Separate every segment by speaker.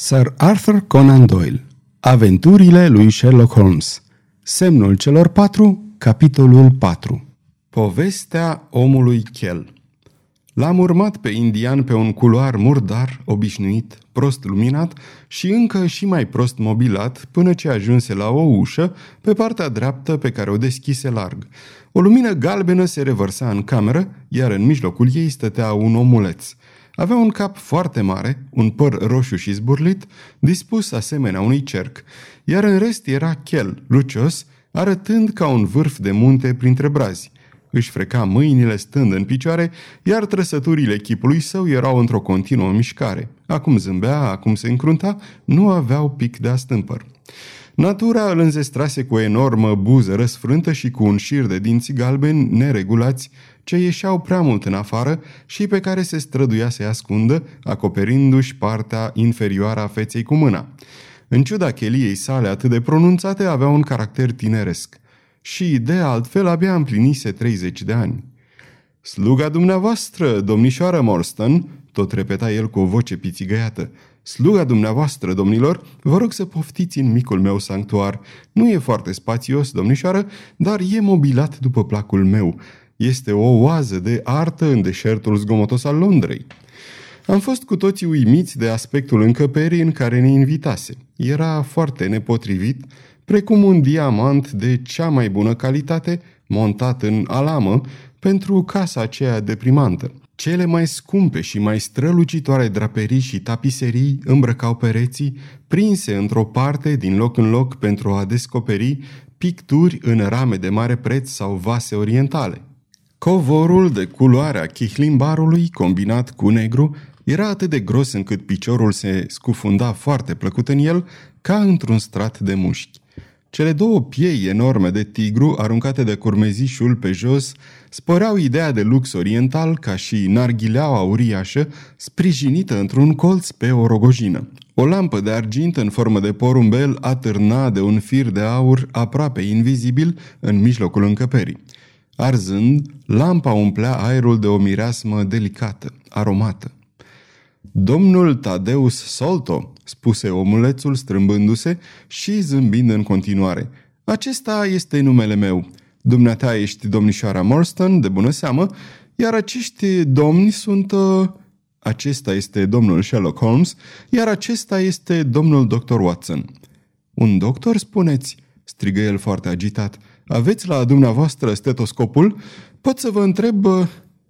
Speaker 1: Sir Arthur Conan Doyle Aventurile lui Sherlock Holmes Semnul celor patru, capitolul 4 Povestea omului chel L-am urmat pe indian pe un culoar murdar, obișnuit, prost luminat și încă și mai prost mobilat până ce ajunse la o ușă pe partea dreaptă pe care o deschise larg. O lumină galbenă se revărsa în cameră, iar în mijlocul ei stătea un omuleț. Avea un cap foarte mare, un păr roșu și zburlit, dispus asemenea unui cerc, iar în rest era chel, lucios, arătând ca un vârf de munte printre brazi. Își freca mâinile stând în picioare, iar trăsăturile chipului său erau într-o continuă mișcare. Acum zâmbea, acum se încrunta, nu aveau pic de astâmpăr. Natura îl înzestrase cu o enormă buză răsfrântă și cu un șir de dinți galbeni neregulați ce ieșeau prea mult în afară și pe care se străduia să-i ascundă, acoperindu-și partea inferioară a feței cu mâna. În ciuda cheliei sale atât de pronunțate, avea un caracter tineresc. Și, de altfel, abia împlinise 30 de ani. Sluga dumneavoastră, domnișoară Morstan, tot repeta el cu o voce pițigăiată, Sluga dumneavoastră, domnilor, vă rog să poftiți în micul meu sanctuar. Nu e foarte spațios, domnișoară, dar e mobilat după placul meu. Este o oază de artă în deșertul zgomotos al Londrei. Am fost cu toții uimiți de aspectul încăperii în care ne invitase. Era foarte nepotrivit, precum un diamant de cea mai bună calitate, montat în alamă, pentru casa aceea deprimantă. Cele mai scumpe și mai strălucitoare draperii și tapiserii îmbrăcau pereții, prinse într-o parte din loc în loc pentru a descoperi picturi în rame de mare preț sau vase orientale. Covorul de culoarea chihlimbarului, combinat cu negru, era atât de gros încât piciorul se scufunda foarte plăcut în el, ca într-un strat de mușchi. Cele două piei enorme de tigru, aruncate de curmezișul pe jos, spăreau ideea de lux oriental ca și narghileaua uriașă, sprijinită într-un colț pe o rogojină. O lampă de argint în formă de porumbel atârna de un fir de aur aproape invizibil în mijlocul încăperii. Arzând, lampa umplea aerul de o mireasmă delicată, aromată. Domnul Tadeus Solto, spuse omulețul strâmbându-se și zâmbind în continuare. Acesta este numele meu. Dumneata ești domnișoara Morstan, de bună seamă, iar acești domni sunt... Uh... Acesta este domnul Sherlock Holmes, iar acesta este domnul Dr. Watson. Un doctor, spuneți? strigă el foarte agitat. Aveți la dumneavoastră stetoscopul? Pot să vă întreb... Uh...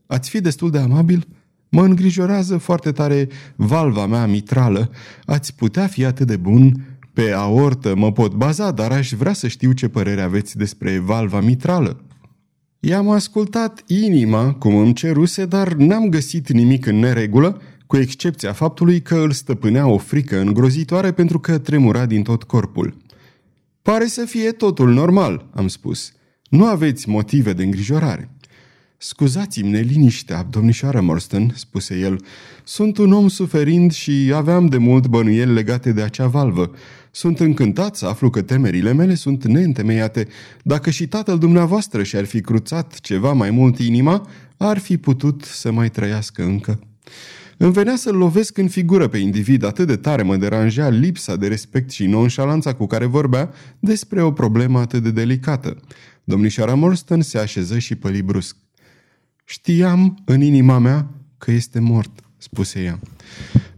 Speaker 1: Ați fi destul de amabil?" Mă îngrijorează foarte tare valva mea mitrală. Ați putea fi atât de bun? Pe aortă mă pot baza, dar aș vrea să știu ce părere aveți despre valva mitrală. I-am ascultat inima, cum îmi ceruse, dar n-am găsit nimic în neregulă, cu excepția faptului că îl stăpânea o frică îngrozitoare pentru că tremura din tot corpul. Pare să fie totul normal, am spus. Nu aveți motive de îngrijorare. Scuzați-mi neliniștea, domnișoară Morstan, spuse el. Sunt un om suferind și aveam de mult bănuieli legate de acea valvă. Sunt încântat să aflu că temerile mele sunt neîntemeiate. Dacă și tatăl dumneavoastră și-ar fi cruțat ceva mai mult inima, ar fi putut să mai trăiască încă. Îmi venea să-l lovesc în figură pe individ, atât de tare mă deranja lipsa de respect și nonșalanța cu care vorbea despre o problemă atât de delicată. Domnișoara Morstan se așeză și păli brusc. Știam în inima mea că este mort, spuse ea.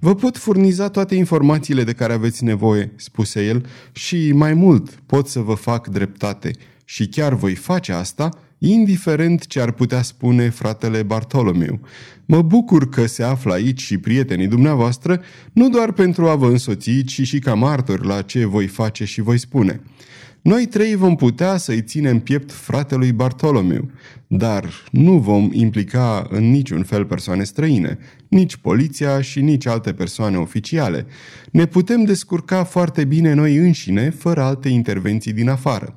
Speaker 1: Vă pot furniza toate informațiile de care aveți nevoie, spuse el, și mai mult pot să vă fac dreptate. Și chiar voi face asta, indiferent ce ar putea spune fratele Bartolomeu. Mă bucur că se află aici și prietenii dumneavoastră, nu doar pentru a vă însoți, ci și ca martori la ce voi face și voi spune. Noi trei vom putea să-i ținem piept fratelui Bartolomeu, dar nu vom implica în niciun fel persoane străine, nici poliția și nici alte persoane oficiale. Ne putem descurca foarte bine noi înșine, fără alte intervenții din afară.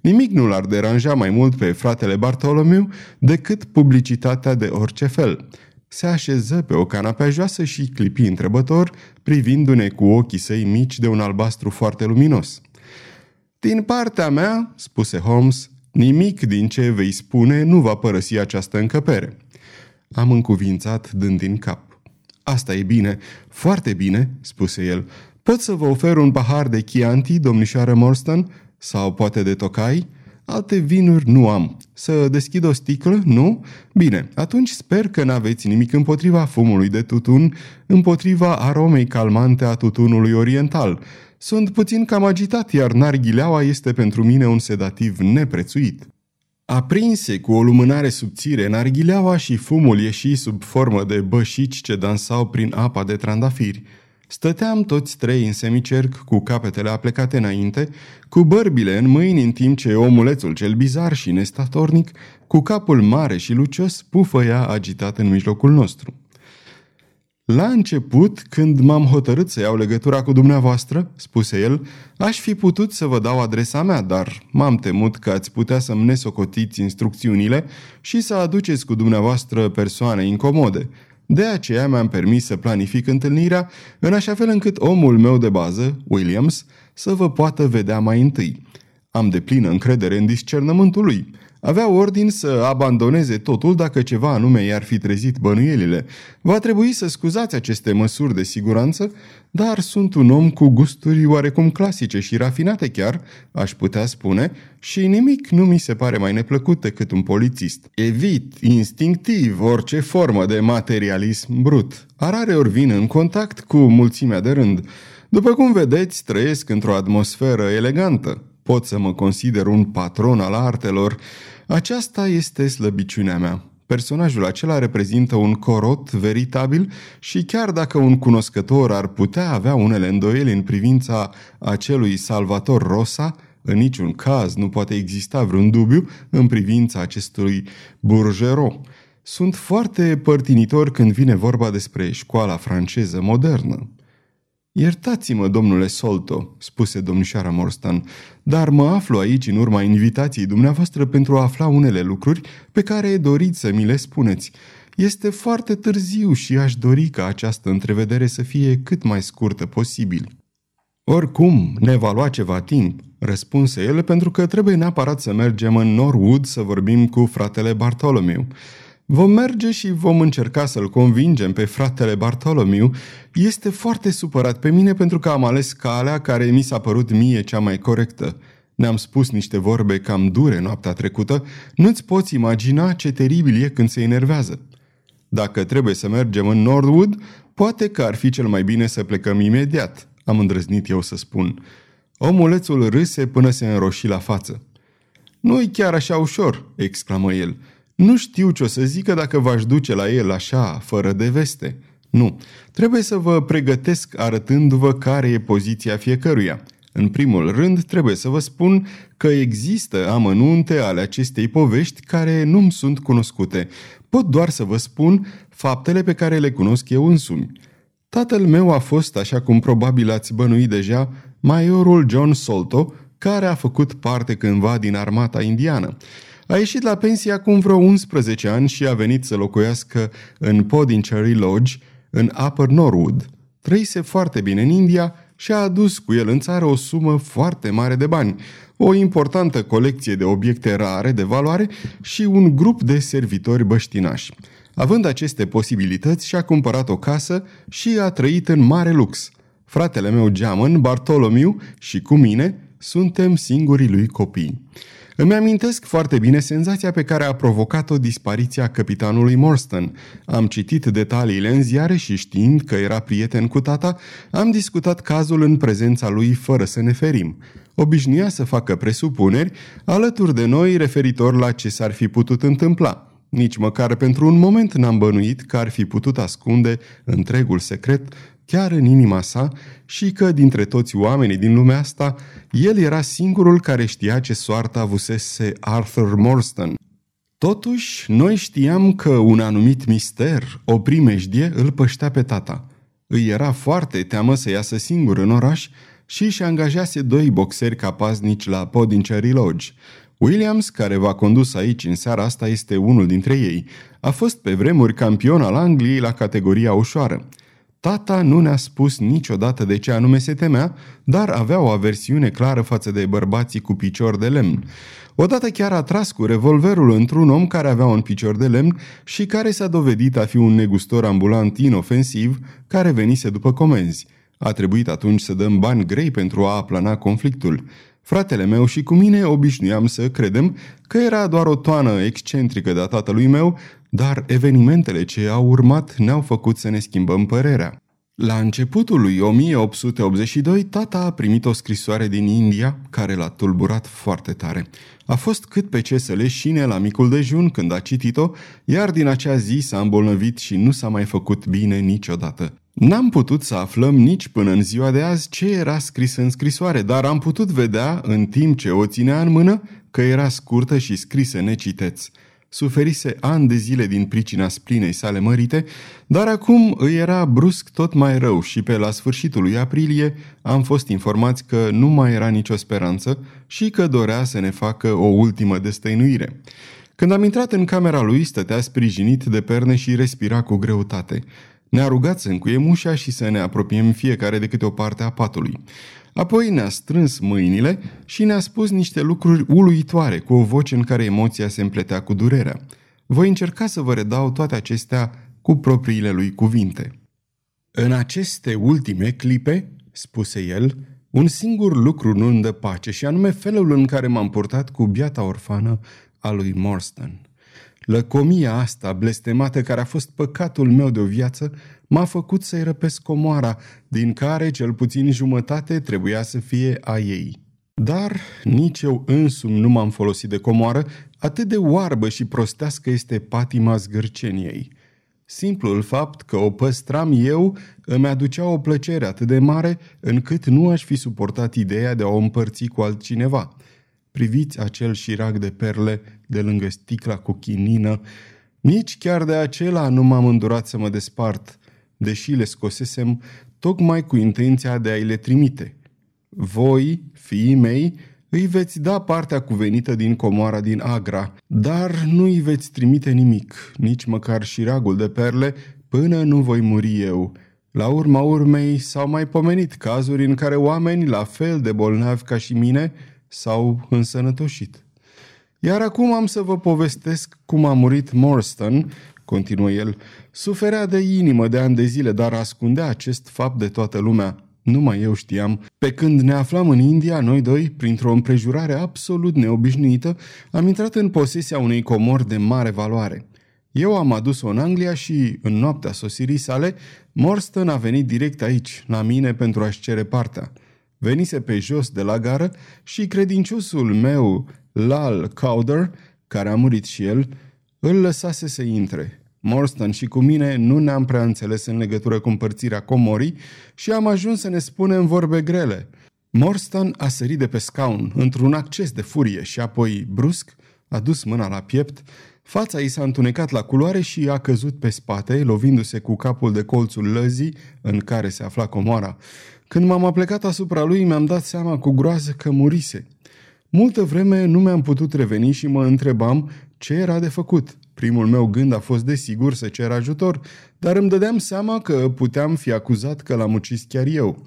Speaker 1: Nimic nu l-ar deranja mai mult pe fratele Bartolomeu decât publicitatea de orice fel. Se așeză pe o canapea joasă și clipi întrebător, privindu-ne cu ochii săi mici de un albastru foarte luminos. Din partea mea, spuse Holmes, nimic din ce vei spune nu va părăsi această încăpere. Am încuvințat dând din cap. Asta e bine, foarte bine, spuse el. Pot să vă ofer un pahar de Chianti, domnișoară Morstan? Sau poate de Tocai? Alte vinuri nu am. Să deschid o sticlă? Nu? Bine, atunci sper că n-aveți nimic împotriva fumului de tutun, împotriva aromei calmante a tutunului oriental. Sunt puțin cam agitat, iar narghileaua este pentru mine un sedativ neprețuit. Aprinse cu o lumânare subțire, narghileaua și fumul ieși sub formă de bășici ce dansau prin apa de trandafiri. Stăteam toți trei în semicerc, cu capetele aplecate înainte, cu bărbile în mâini, în timp ce omulețul cel bizar și nestatornic, cu capul mare și lucios, pufăia agitat în mijlocul nostru. La început, când m-am hotărât să iau legătura cu dumneavoastră, spuse el, aș fi putut să vă dau adresa mea, dar m-am temut că ați putea să-mi nesocotiți instrucțiunile și să aduceți cu dumneavoastră persoane incomode. De aceea mi-am permis să planific întâlnirea în așa fel încât omul meu de bază, Williams, să vă poată vedea mai întâi. Am de plină încredere în discernământul lui. Avea ordin să abandoneze totul dacă ceva anume i-ar fi trezit bănuielile. Va trebui să scuzați aceste măsuri de siguranță, dar sunt un om cu gusturi oarecum clasice și rafinate chiar, aș putea spune, și nimic nu mi se pare mai neplăcut decât un polițist. Evit, instinctiv, orice formă de materialism brut. Arare ori vin în contact cu mulțimea de rând. După cum vedeți, trăiesc într-o atmosferă elegantă. Pot să mă consider un patron al artelor. Aceasta este slăbiciunea mea. Personajul acela reprezintă un corot veritabil și chiar dacă un cunoscător ar putea avea unele îndoieli în privința acelui Salvator Rosa, în niciun caz nu poate exista vreun dubiu în privința acestui Bourgeron. Sunt foarte părtinitor când vine vorba despre școala franceză modernă. Iertați-mă, domnule Solto, spuse domnișoara Morstan, dar mă aflu aici în urma invitației dumneavoastră pentru a afla unele lucruri pe care doriți să mi le spuneți. Este foarte târziu și aș dori ca această întrevedere să fie cât mai scurtă posibil. Oricum, ne va lua ceva timp, răspunse el, pentru că trebuie neapărat să mergem în Norwood să vorbim cu fratele Bartolomeu. Vom merge și vom încerca să-l convingem pe fratele Bartolomiu. Este foarte supărat pe mine pentru că am ales calea care mi s-a părut mie cea mai corectă. Ne-am spus niște vorbe cam dure noaptea trecută. Nu-ți poți imagina ce teribil e când se enervează. Dacă trebuie să mergem în Norwood, poate că ar fi cel mai bine să plecăm imediat, am îndrăznit eu să spun. Omulețul râse până se înroși la față. Nu-i chiar așa ușor, exclamă el. Nu știu ce o să zică dacă v-aș duce la el așa, fără de veste. Nu. Trebuie să vă pregătesc arătându-vă care e poziția fiecăruia. În primul rând, trebuie să vă spun că există amănunte ale acestei povești care nu-mi sunt cunoscute. Pot doar să vă spun faptele pe care le cunosc eu însumi. Tatăl meu a fost, așa cum probabil ați bănuit deja, maiorul John Solto, care a făcut parte cândva din armata indiană. A ieșit la pensie acum vreo 11 ani și a venit să locuiască în Podincherry Lodge, în Upper Norwood. Trăise foarte bine în India și a adus cu el în țară o sumă foarte mare de bani, o importantă colecție de obiecte rare de valoare și un grup de servitori băștinași. Având aceste posibilități, și-a cumpărat o casă și a trăit în mare lux. Fratele meu Geamăn, Bartolomiu și cu mine suntem singurii lui copii. Îmi amintesc foarte bine senzația pe care a provocat-o dispariția capitanului Morstan. Am citit detaliile în ziare și știind că era prieten cu tata, am discutat cazul în prezența lui fără să ne ferim. Obișnuia să facă presupuneri alături de noi referitor la ce s-ar fi putut întâmpla. Nici măcar pentru un moment n-am bănuit că ar fi putut ascunde întregul secret chiar în inima sa și că dintre toți oamenii din lumea asta, el era singurul care știa ce soartă avusese Arthur Morstan. Totuși, noi știam că un anumit mister, o primejdie, îl păștea pe tata. Îi era foarte teamă să iasă singur în oraș și își angajase doi boxeri capaznici la Podincherry Lodge. Williams, care v-a condus aici în seara asta, este unul dintre ei. A fost pe vremuri campion al Angliei la categoria ușoară. Tata nu ne-a spus niciodată de ce anume se temea, dar avea o aversiune clară față de bărbații cu picior de lemn. Odată chiar a tras cu revolverul într-un om care avea un picior de lemn și care s-a dovedit a fi un negustor ambulant inofensiv care venise după comenzi. A trebuit atunci să dăm bani grei pentru a aplana conflictul. Fratele meu și cu mine obișnuiam să credem că era doar o toană excentrică de-a tatălui meu, dar evenimentele ce au urmat ne-au făcut să ne schimbăm părerea. La începutul lui 1882, tata a primit o scrisoare din India care l-a tulburat foarte tare. A fost cât pe ce să leșine la micul dejun când a citit-o, iar din acea zi s-a îmbolnăvit și nu s-a mai făcut bine niciodată. N-am putut să aflăm nici până în ziua de azi ce era scris în scrisoare, dar am putut vedea, în timp ce o ținea în mână, că era scurtă și scrisă neciteț. Suferise ani de zile din pricina splinei sale mărite, dar acum îi era brusc tot mai rău și pe la sfârșitul lui aprilie am fost informați că nu mai era nicio speranță și că dorea să ne facă o ultimă destăinuire. Când am intrat în camera lui, stătea sprijinit de perne și respira cu greutate. Ne-a rugat să încuiem ușa și să ne apropiem fiecare de câte o parte a patului. Apoi ne-a strâns mâinile și ne-a spus niște lucruri uluitoare, cu o voce în care emoția se împletea cu durerea. Voi încerca să vă redau toate acestea cu propriile lui cuvinte. În aceste ultime clipe, spuse el, un singur lucru nu îmi dă pace și anume felul în care m-am purtat cu biata orfană a lui Morstan. Lăcomia asta blestemată care a fost păcatul meu de o viață m-a făcut să-i răpesc comoara, din care cel puțin jumătate trebuia să fie a ei. Dar nici eu însumi nu m-am folosit de comoară, atât de oarbă și prostească este patima zgârceniei. Simplul fapt că o păstram eu îmi aducea o plăcere atât de mare încât nu aș fi suportat ideea de a o împărți cu altcineva – Priviți acel șirac de perle de lângă sticla cu chinină. Nici chiar de acela nu m-am îndurat să mă despart, deși le scosesem tocmai cu intenția de a-i le trimite. Voi, fiii mei, îi veți da partea cuvenită din comoara din Agra, dar nu îi veți trimite nimic, nici măcar șiragul de perle, până nu voi muri eu. La urma urmei s-au mai pomenit cazuri în care oameni la fel de bolnavi ca și mine s-au însănătoșit. Iar acum am să vă povestesc cum a murit Morstan, continuă el. Suferea de inimă de ani de zile, dar ascundea acest fapt de toată lumea. Numai eu știam. Pe când ne aflam în India, noi doi, printr-o împrejurare absolut neobișnuită, am intrat în posesia unei comori de mare valoare. Eu am adus-o în Anglia și, în noaptea sosirii sale, Morstan a venit direct aici, la mine, pentru a-și cere partea. Venise pe jos de la gară și credinciosul meu, Lal Cowder, care a murit și el, îl lăsase să intre. Morstan și cu mine nu ne-am prea înțeles în legătură cu împărțirea comorii și am ajuns să ne spunem vorbe grele. Morstan a sărit de pe scaun, într-un acces de furie și apoi, brusc, a dus mâna la piept, fața i s-a întunecat la culoare și a căzut pe spate, lovindu-se cu capul de colțul lăzii în care se afla comoara. Când m-am aplecat asupra lui, mi-am dat seama cu groază că murise. Multă vreme nu mi-am putut reveni și mă întrebam ce era de făcut. Primul meu gând a fost desigur să cer ajutor, dar îmi dădeam seama că puteam fi acuzat că l-am ucis chiar eu.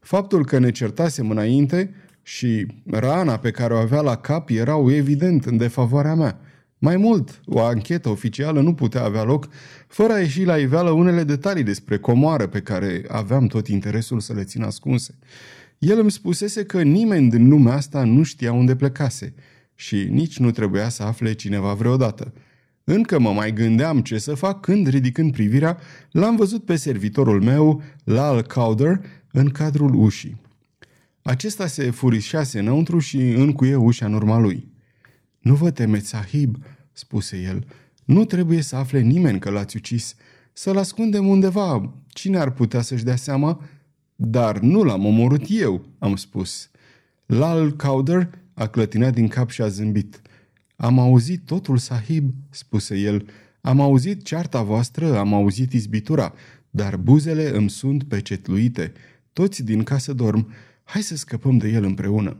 Speaker 1: Faptul că ne certasem înainte și rana pe care o avea la cap erau evident în defavoarea mea. Mai mult, o anchetă oficială nu putea avea loc fără a ieși la iveală unele detalii despre comoară pe care aveam tot interesul să le țin ascunse. El îmi spusese că nimeni din lumea asta nu știa unde plecase și nici nu trebuia să afle cineva vreodată. Încă mă mai gândeam ce să fac când, ridicând privirea, l-am văzut pe servitorul meu, Lal Cowder, în cadrul ușii. Acesta se furișase înăuntru și încuie ușa în urma lui. Nu vă temeți, sahib, spuse el. Nu trebuie să afle nimeni că l-ați ucis. Să-l ascundem undeva. Cine ar putea să-și dea seama? Dar nu l-am omorât eu, am spus. Lal Cowder a clătinat din cap și a zâmbit. Am auzit totul, sahib, spuse el. Am auzit cearta voastră, am auzit izbitura, dar buzele îmi sunt pecetluite. Toți din casă dorm. Hai să scăpăm de el împreună.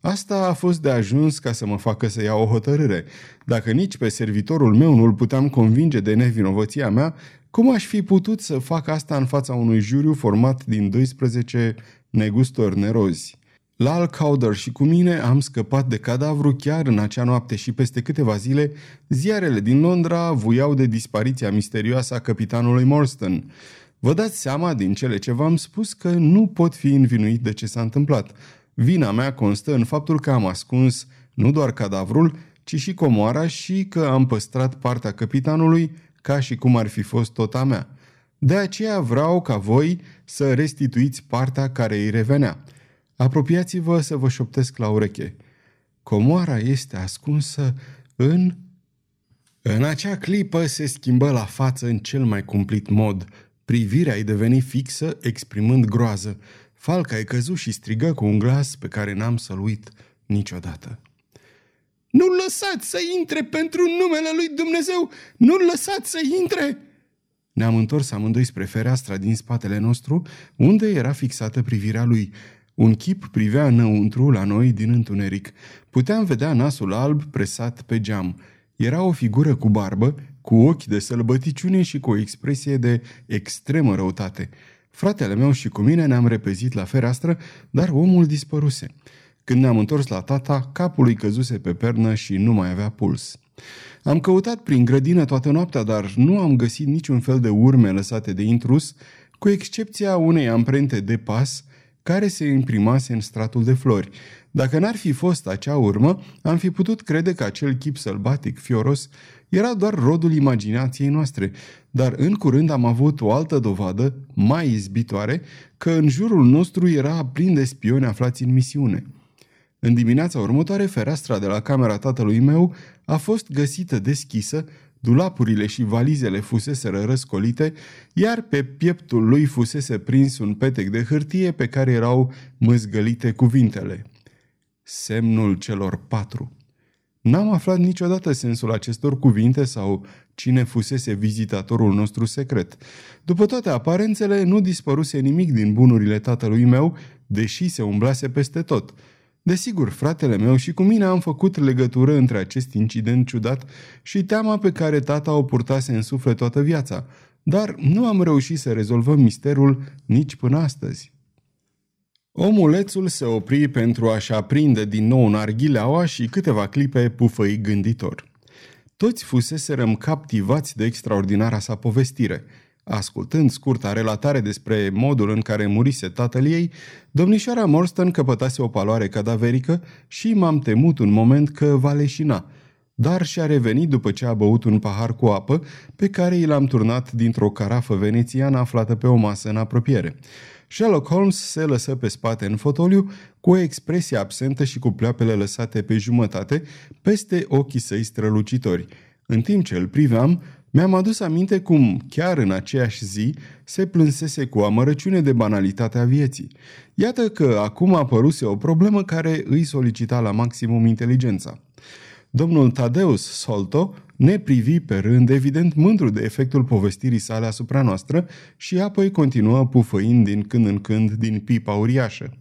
Speaker 1: Asta a fost de ajuns ca să mă facă să iau o hotărâre. Dacă nici pe servitorul meu nu-l puteam convinge de nevinovăția mea, cum aș fi putut să fac asta în fața unui juriu format din 12 negustori nerozi? La Cowder și cu mine am scăpat de cadavru chiar în acea noapte și peste câteva zile ziarele din Londra vuiau de dispariția misterioasă a capitanului Morstan. Vă dați seama din cele ce v-am spus că nu pot fi învinuit de ce s-a întâmplat. Vina mea constă în faptul că am ascuns nu doar cadavrul, ci și comoara și că am păstrat partea capitanului ca și cum ar fi fost tot a mea. De aceea vreau ca voi să restituiți partea care îi revenea. Apropiați-vă să vă șoptesc la ureche. Comoara este ascunsă în... În acea clipă se schimbă la față în cel mai cumplit mod. Privirea îi deveni fixă, exprimând groază. Falca îi căzu și strigă cu un glas pe care n-am să-l uit niciodată. Nu-l lăsați să intre pentru numele lui Dumnezeu! Nu-l lăsați să intre! Ne-am întors amândoi spre fereastra din spatele nostru, unde era fixată privirea lui. Un chip privea înăuntru la noi din întuneric. Puteam vedea nasul alb presat pe geam. Era o figură cu barbă, cu ochi de sălbăticiune și cu o expresie de extremă răutate. Fratele meu și cu mine ne-am repezit la fereastră, dar omul dispăruse. Când ne-am întors la tata, capul îi căzuse pe pernă și nu mai avea puls. Am căutat prin grădină toată noaptea, dar nu am găsit niciun fel de urme lăsate de intrus, cu excepția unei amprente de pas care se imprimase în stratul de flori. Dacă n-ar fi fost acea urmă, am fi putut crede că acel chip sălbatic, fioros, era doar rodul imaginației noastre, dar în curând am avut o altă dovadă, mai izbitoare, că în jurul nostru era plin de spioni aflați în misiune. În dimineața următoare, fereastra de la camera tatălui meu a fost găsită deschisă, dulapurile și valizele fuseseră răscolite, iar pe pieptul lui fusese prins un petec de hârtie pe care erau măzgălite cuvintele. Semnul celor patru. N-am aflat niciodată sensul acestor cuvinte sau cine fusese vizitatorul nostru secret. După toate aparențele, nu dispăruse nimic din bunurile tatălui meu, deși se umblase peste tot. Desigur, fratele meu și cu mine am făcut legătură între acest incident ciudat și teama pe care tata o purtase în suflet toată viața, dar nu am reușit să rezolvăm misterul nici până astăzi. Omulețul se opri pentru a-și aprinde din nou narghileaua și câteva clipe pufăi gânditor. Toți fuseserăm captivați de extraordinara sa povestire. Ascultând scurta relatare despre modul în care murise tatăl ei, domnișoara Morstan căpătase o paloare cadaverică și m-am temut un moment că va leșina, dar și-a revenit după ce a băut un pahar cu apă pe care i l-am turnat dintr-o carafă venețiană aflată pe o masă în apropiere. Sherlock Holmes se lăsă pe spate în fotoliu cu o expresie absentă și cu pleoapele lăsate pe jumătate peste ochii săi strălucitori. În timp ce îl priveam, mi-am adus aminte cum, chiar în aceeași zi, se plânsese cu amărăciune de banalitatea vieții. Iată că acum apăruse o problemă care îi solicita la maximum inteligența. Domnul Tadeus Solto ne privi pe rând, evident mândru de efectul povestirii sale asupra noastră și apoi continuă pufăind din când în când din pipa uriașă.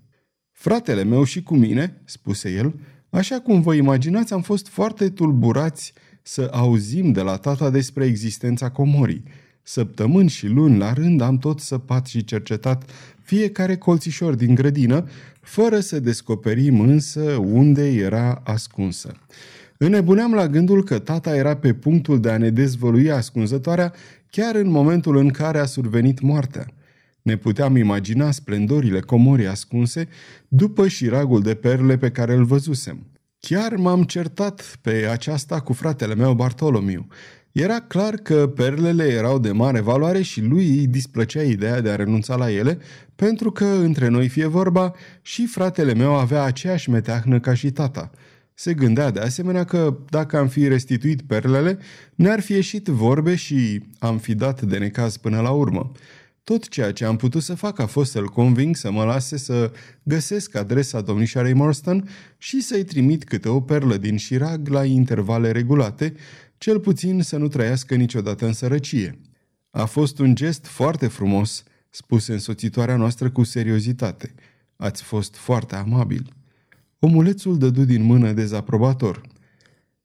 Speaker 1: Fratele meu și cu mine, spuse el, așa cum vă imaginați, am fost foarte tulburați să auzim de la tata despre existența comorii. Săptămâni și luni la rând am tot săpat și cercetat fiecare colțișor din grădină, fără să descoperim însă unde era ascunsă. Înnebuneam la gândul că tata era pe punctul de a ne dezvălui ascunzătoarea chiar în momentul în care a survenit moartea. Ne puteam imagina splendorile comorii ascunse după șiragul de perle pe care îl văzusem. Chiar m-am certat pe aceasta cu fratele meu Bartolomiu. Era clar că perlele erau de mare valoare și lui îi displăcea ideea de a renunța la ele, pentru că, între noi fie vorba, și fratele meu avea aceeași meteahnă ca și tata – se gândea de asemenea că dacă am fi restituit perlele, ne-ar fi ieșit vorbe și am fi dat de necaz până la urmă. Tot ceea ce am putut să fac a fost să-l conving să mă lase să găsesc adresa domnișoarei Morstan și să-i trimit câte o perlă din șirag la intervale regulate, cel puțin să nu trăiască niciodată în sărăcie. A fost un gest foarte frumos, spuse însoțitoarea noastră cu seriozitate. Ați fost foarte amabil. Omulețul dădu din mână dezaprobator.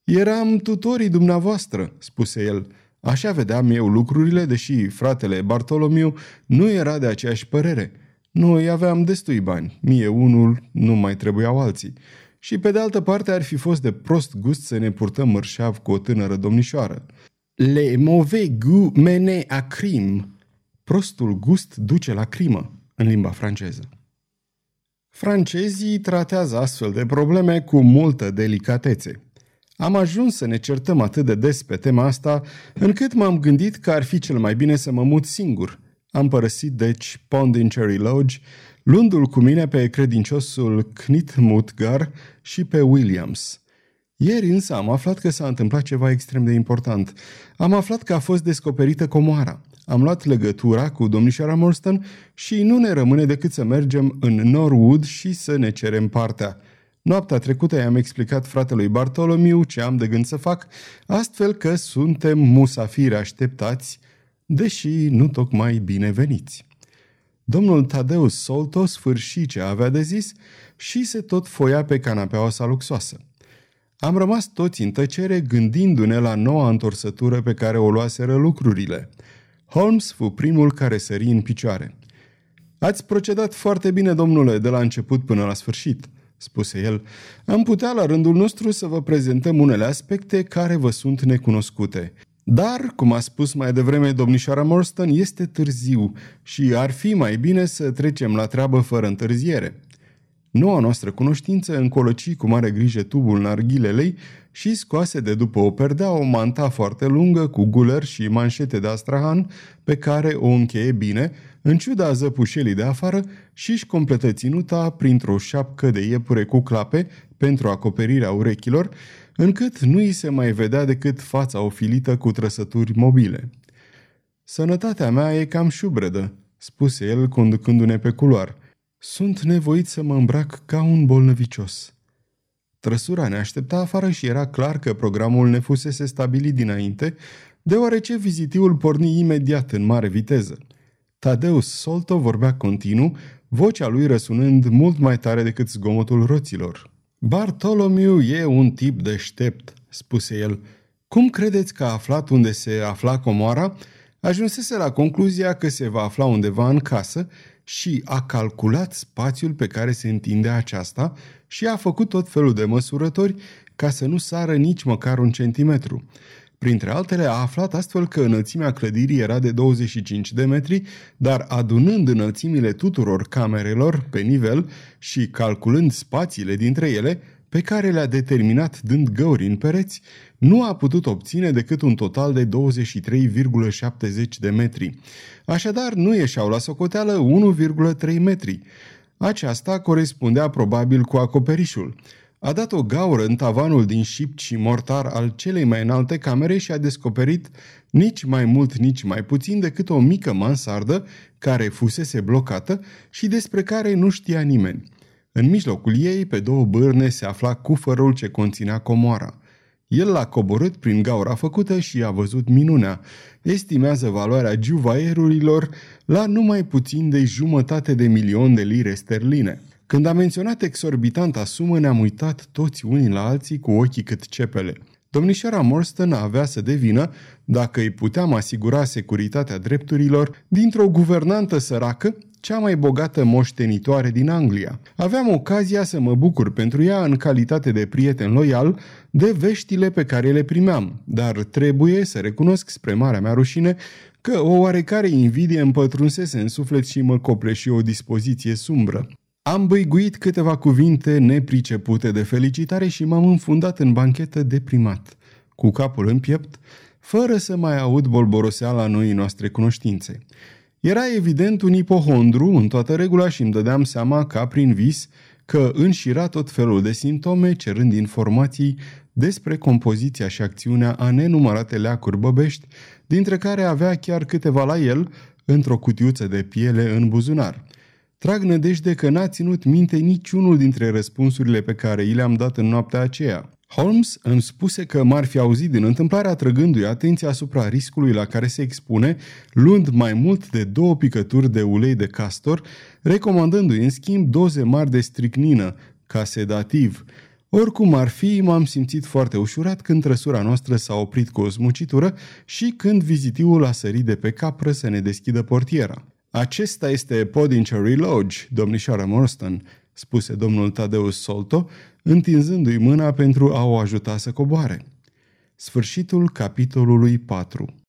Speaker 1: Eram tutorii dumneavoastră, spuse el. Așa vedeam eu lucrurile, deși fratele Bartolomiu nu era de aceeași părere. Noi aveam destui bani, mie unul nu mai trebuiau alții. Și pe de altă parte ar fi fost de prost gust să ne purtăm mărșav cu o tânără domnișoară. Le mauvais goût mene à crime. Prostul gust duce la crimă, în limba franceză. Francezii tratează astfel de probleme cu multă delicatețe. Am ajuns să ne certăm atât de des pe tema asta, încât m-am gândit că ar fi cel mai bine să mă mut singur. Am părăsit, deci, Pond in Cherry Lodge, luându-l cu mine pe credinciosul Knit Mutgar și pe Williams. Ieri însă am aflat că s-a întâmplat ceva extrem de important. Am aflat că a fost descoperită comoara. Am luat legătura cu domnișoara Morstan și nu ne rămâne decât să mergem în Norwood și să ne cerem partea. Noaptea trecută i-am explicat fratelui Bartolomiu ce am de gând să fac, astfel că suntem musafiri așteptați, deși nu tocmai bineveniți. Domnul Tadeus Solto sfârși ce avea de zis și se tot foia pe canapeaua sa luxoasă. Am rămas toți în tăcere gândindu-ne la noua întorsătură pe care o luaseră lucrurile. Holmes fu primul care sări în picioare. Ați procedat foarte bine, domnule, de la început până la sfârșit – spuse el, am putea la rândul nostru să vă prezentăm unele aspecte care vă sunt necunoscute. Dar, cum a spus mai devreme domnișoara Morstan, este târziu și ar fi mai bine să trecem la treabă fără întârziere. Noua noastră cunoștință încoloci cu mare grijă tubul narghilelei și scoase de după o perdea o manta foarte lungă cu guler și manșete de astrahan pe care o încheie bine, în ciuda zăpușelii de afară și își completă ținuta printr-o șapcă de iepure cu clape pentru acoperirea urechilor, încât nu îi se mai vedea decât fața ofilită cu trăsături mobile. Sănătatea mea e cam șubredă, spuse el conducându-ne pe culoar. Sunt nevoit să mă îmbrac ca un bolnăvicios. Trăsura ne aștepta afară și era clar că programul ne fusese stabilit dinainte, deoarece vizitiul porni imediat în mare viteză. Tadeus Solto vorbea continuu, vocea lui răsunând mult mai tare decât zgomotul roților. Bartolomiu e un tip deștept, spuse el. Cum credeți că a aflat unde se afla comoara? Ajunsese la concluzia că se va afla undeva în casă și a calculat spațiul pe care se întinde aceasta și a făcut tot felul de măsurători ca să nu sară nici măcar un centimetru. Printre altele, a aflat astfel că înălțimea clădirii era de 25 de metri, dar adunând înălțimile tuturor camerelor pe nivel și calculând spațiile dintre ele, pe care le-a determinat dând găuri în pereți, nu a putut obține decât un total de 23,70 de metri. Așadar, nu ieșeau la socoteală 1,3 metri. Aceasta corespundea probabil cu acoperișul. A dat o gaură în tavanul din șipt și mortar al celei mai înalte camere și a descoperit nici mai mult, nici mai puțin decât o mică mansardă care fusese blocată și despre care nu știa nimeni. În mijlocul ei, pe două bârne, se afla cufărul ce conținea comoara. El l-a coborât prin gaura făcută și a văzut minunea. Estimează valoarea juvaierurilor la numai puțin de jumătate de milion de lire sterline. Când a menționat exorbitanta sumă, ne-am uitat toți unii la alții cu ochii cât cepele. Domnișoara Morstan avea să devină, dacă îi puteam asigura securitatea drepturilor, dintr-o guvernantă săracă, cea mai bogată moștenitoare din Anglia. Aveam ocazia să mă bucur pentru ea în calitate de prieten loial de veștile pe care le primeam, dar trebuie să recunosc spre marea mea rușine că o oarecare invidie împătrunsese în suflet și mă copleși o dispoziție sumbră. Am băiguit câteva cuvinte nepricepute de felicitare și m-am înfundat în banchetă deprimat, cu capul în piept, fără să mai aud bolboroseala noii noastre cunoștințe. Era evident un ipohondru în toată regula și îmi dădeam seama ca prin vis că înșira tot felul de simptome cerând informații despre compoziția și acțiunea a nenumărate leacuri băbești, dintre care avea chiar câteva la el într-o cutiuță de piele în buzunar – Trag nădejde că n-a ținut minte niciunul dintre răspunsurile pe care i le-am dat în noaptea aceea. Holmes îmi spuse că m-ar fi auzit din întâmplare atrăgându-i atenția asupra riscului la care se expune, luând mai mult de două picături de ulei de castor, recomandându-i în schimb doze mari de stricnină, ca sedativ. Oricum ar fi, m-am simțit foarte ușurat când trăsura noastră s-a oprit cu o smucitură și când vizitiul a sărit de pe capră să ne deschidă portiera. Acesta este Podincherry Lodge, domnișoara Morstan, spuse domnul Tadeus Solto, întinzându-i mâna pentru a o ajuta să coboare. Sfârșitul capitolului 4